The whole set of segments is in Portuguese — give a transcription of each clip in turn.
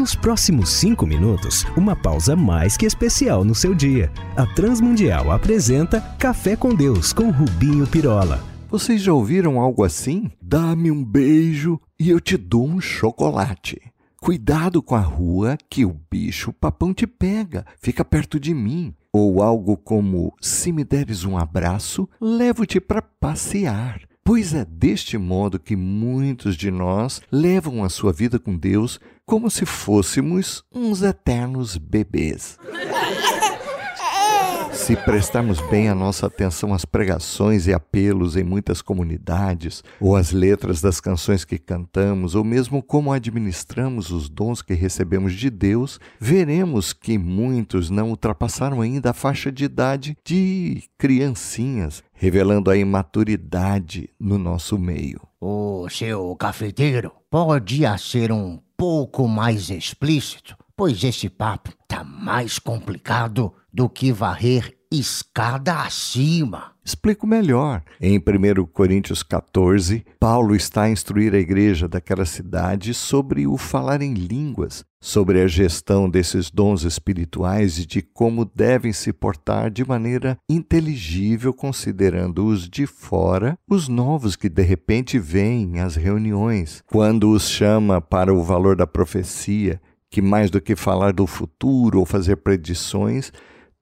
Nos próximos cinco minutos, uma pausa mais que especial no seu dia. A Transmundial apresenta Café com Deus com Rubinho Pirola. Vocês já ouviram algo assim? Dá-me um beijo e eu te dou um chocolate. Cuidado com a rua que o bicho papão te pega, fica perto de mim. Ou algo como: se me deres um abraço, levo-te para passear. Pois é deste modo que muitos de nós levam a sua vida com Deus como se fôssemos uns eternos bebês. Se prestarmos bem a nossa atenção às pregações e apelos em muitas comunidades, ou às letras das canções que cantamos, ou mesmo como administramos os dons que recebemos de Deus, veremos que muitos não ultrapassaram ainda a faixa de idade de criancinhas, revelando a imaturidade no nosso meio. O seu cafeteiro pode ser um pouco mais explícito, pois esse papo tá mais complicado do que varrer escada acima. Explico melhor. Em 1 Coríntios 14, Paulo está a instruir a igreja daquela cidade sobre o falar em línguas, sobre a gestão desses dons espirituais e de como devem se portar de maneira inteligível, considerando os de fora, os novos que de repente vêm às reuniões, quando os chama para o valor da profecia, que mais do que falar do futuro ou fazer predições,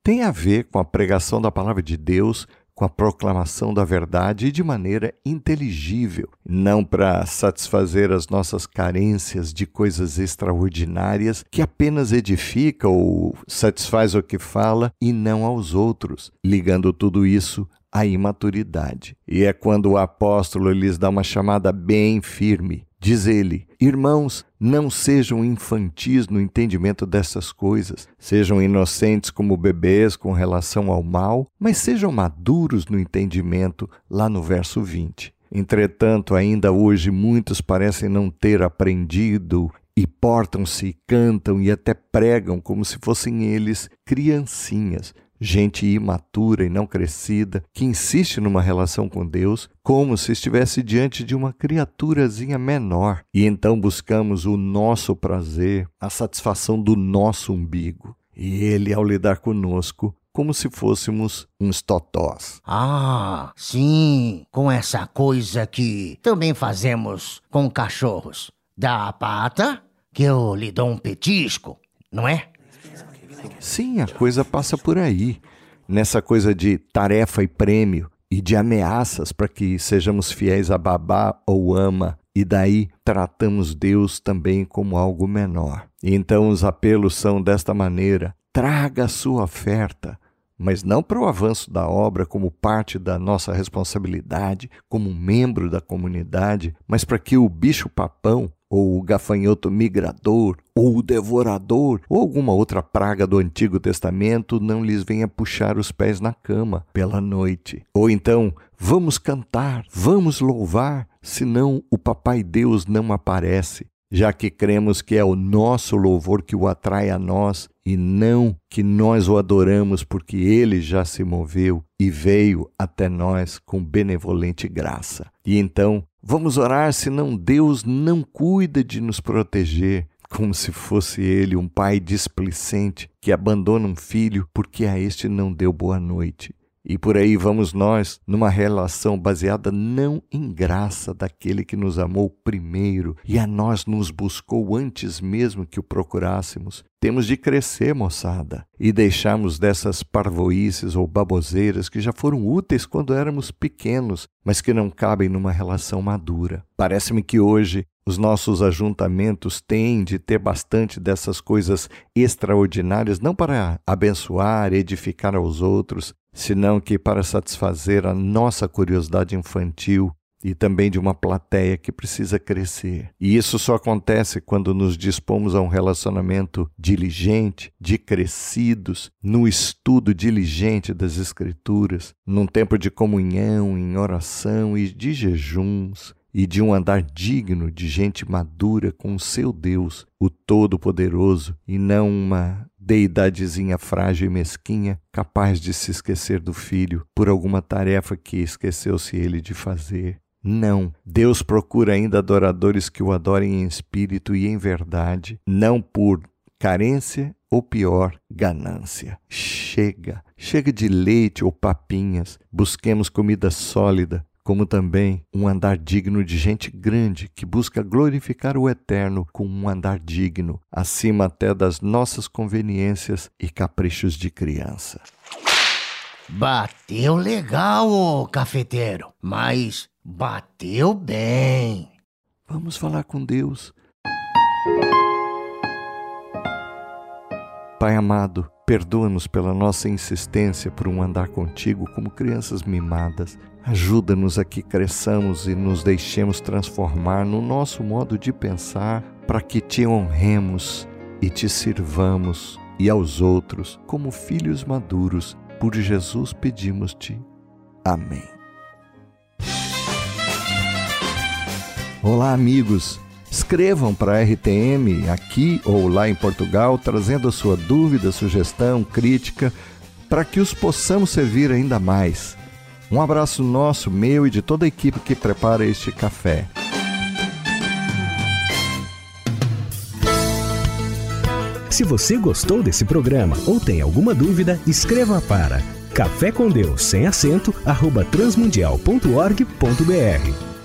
tem a ver com a pregação da palavra de Deus, com a proclamação da verdade de maneira inteligível, não para satisfazer as nossas carências de coisas extraordinárias que apenas edifica ou satisfaz o que fala e não aos outros, ligando tudo isso à imaturidade. E é quando o apóstolo lhes dá uma chamada bem firme. Diz ele: Irmãos, não sejam infantis no entendimento dessas coisas, sejam inocentes como bebês com relação ao mal, mas sejam maduros no entendimento, lá no verso 20. Entretanto, ainda hoje muitos parecem não ter aprendido e portam-se, cantam e até pregam como se fossem eles criancinhas, gente imatura e não crescida, que insiste numa relação com Deus como se estivesse diante de uma criaturazinha menor, e então buscamos o nosso prazer, a satisfação do nosso umbigo. E ele, ao lidar conosco, como se fôssemos uns totós. Ah, sim, com essa coisa que também fazemos com cachorros. Dá a pata, que eu lhe dou um petisco, não é? Sim, a coisa passa por aí. Nessa coisa de tarefa e prêmio e de ameaças para que sejamos fiéis a babá ou ama, e daí tratamos Deus também como algo menor. Então os apelos são desta maneira: traga a sua oferta, mas não para o avanço da obra como parte da nossa responsabilidade, como membro da comunidade, mas para que o bicho-papão ou o gafanhoto migrador, ou o devorador, ou alguma outra praga do Antigo Testamento não lhes venha puxar os pés na cama pela noite. Ou então, vamos cantar, vamos louvar, senão o Papai Deus não aparece, já que cremos que é o nosso louvor que o atrai a nós e não que nós o adoramos porque ele já se moveu e veio até nós com benevolente graça. E então Vamos orar, senão Deus não cuida de nos proteger, como se fosse ele um pai displicente que abandona um filho porque a este não deu boa noite. E por aí vamos nós, numa relação baseada não em graça daquele que nos amou primeiro e a nós nos buscou antes mesmo que o procurássemos. Temos de crescer, moçada, e deixarmos dessas parvoíces ou baboseiras que já foram úteis quando éramos pequenos, mas que não cabem numa relação madura. Parece-me que hoje os nossos ajuntamentos têm de ter bastante dessas coisas extraordinárias, não para abençoar, edificar aos outros, senão que para satisfazer a nossa curiosidade infantil e também de uma plateia que precisa crescer. E isso só acontece quando nos dispomos a um relacionamento diligente, de crescidos, no estudo diligente das Escrituras, num tempo de comunhão, em oração e de jejuns, e de um andar digno de gente madura com o seu Deus, o Todo-Poderoso, e não uma deidadezinha frágil e mesquinha, capaz de se esquecer do filho por alguma tarefa que esqueceu-se ele de fazer. Não. Deus procura ainda adoradores que o adorem em espírito e em verdade, não por carência ou pior, ganância. Chega, chega de leite ou papinhas. Busquemos comida sólida, como também um andar digno de gente grande que busca glorificar o eterno com um andar digno, acima até das nossas conveniências e caprichos de criança. Bateu legal, ô cafeteiro, mas bateu bem. Vamos falar com Deus. Pai amado, perdoa-nos pela nossa insistência por um andar contigo como crianças mimadas. Ajuda-nos a que cresçamos e nos deixemos transformar no nosso modo de pensar para que te honremos e te sirvamos e aos outros como filhos maduros por Jesus pedimos-te. Amém. Olá, amigos. Escrevam para a RTM aqui ou lá em Portugal, trazendo a sua dúvida, sugestão, crítica, para que os possamos servir ainda mais. Um abraço nosso, meu e de toda a equipe que prepara este café. Se você gostou desse programa ou tem alguma dúvida, escreva para café com Deus sem acento arroba transmundial.org.br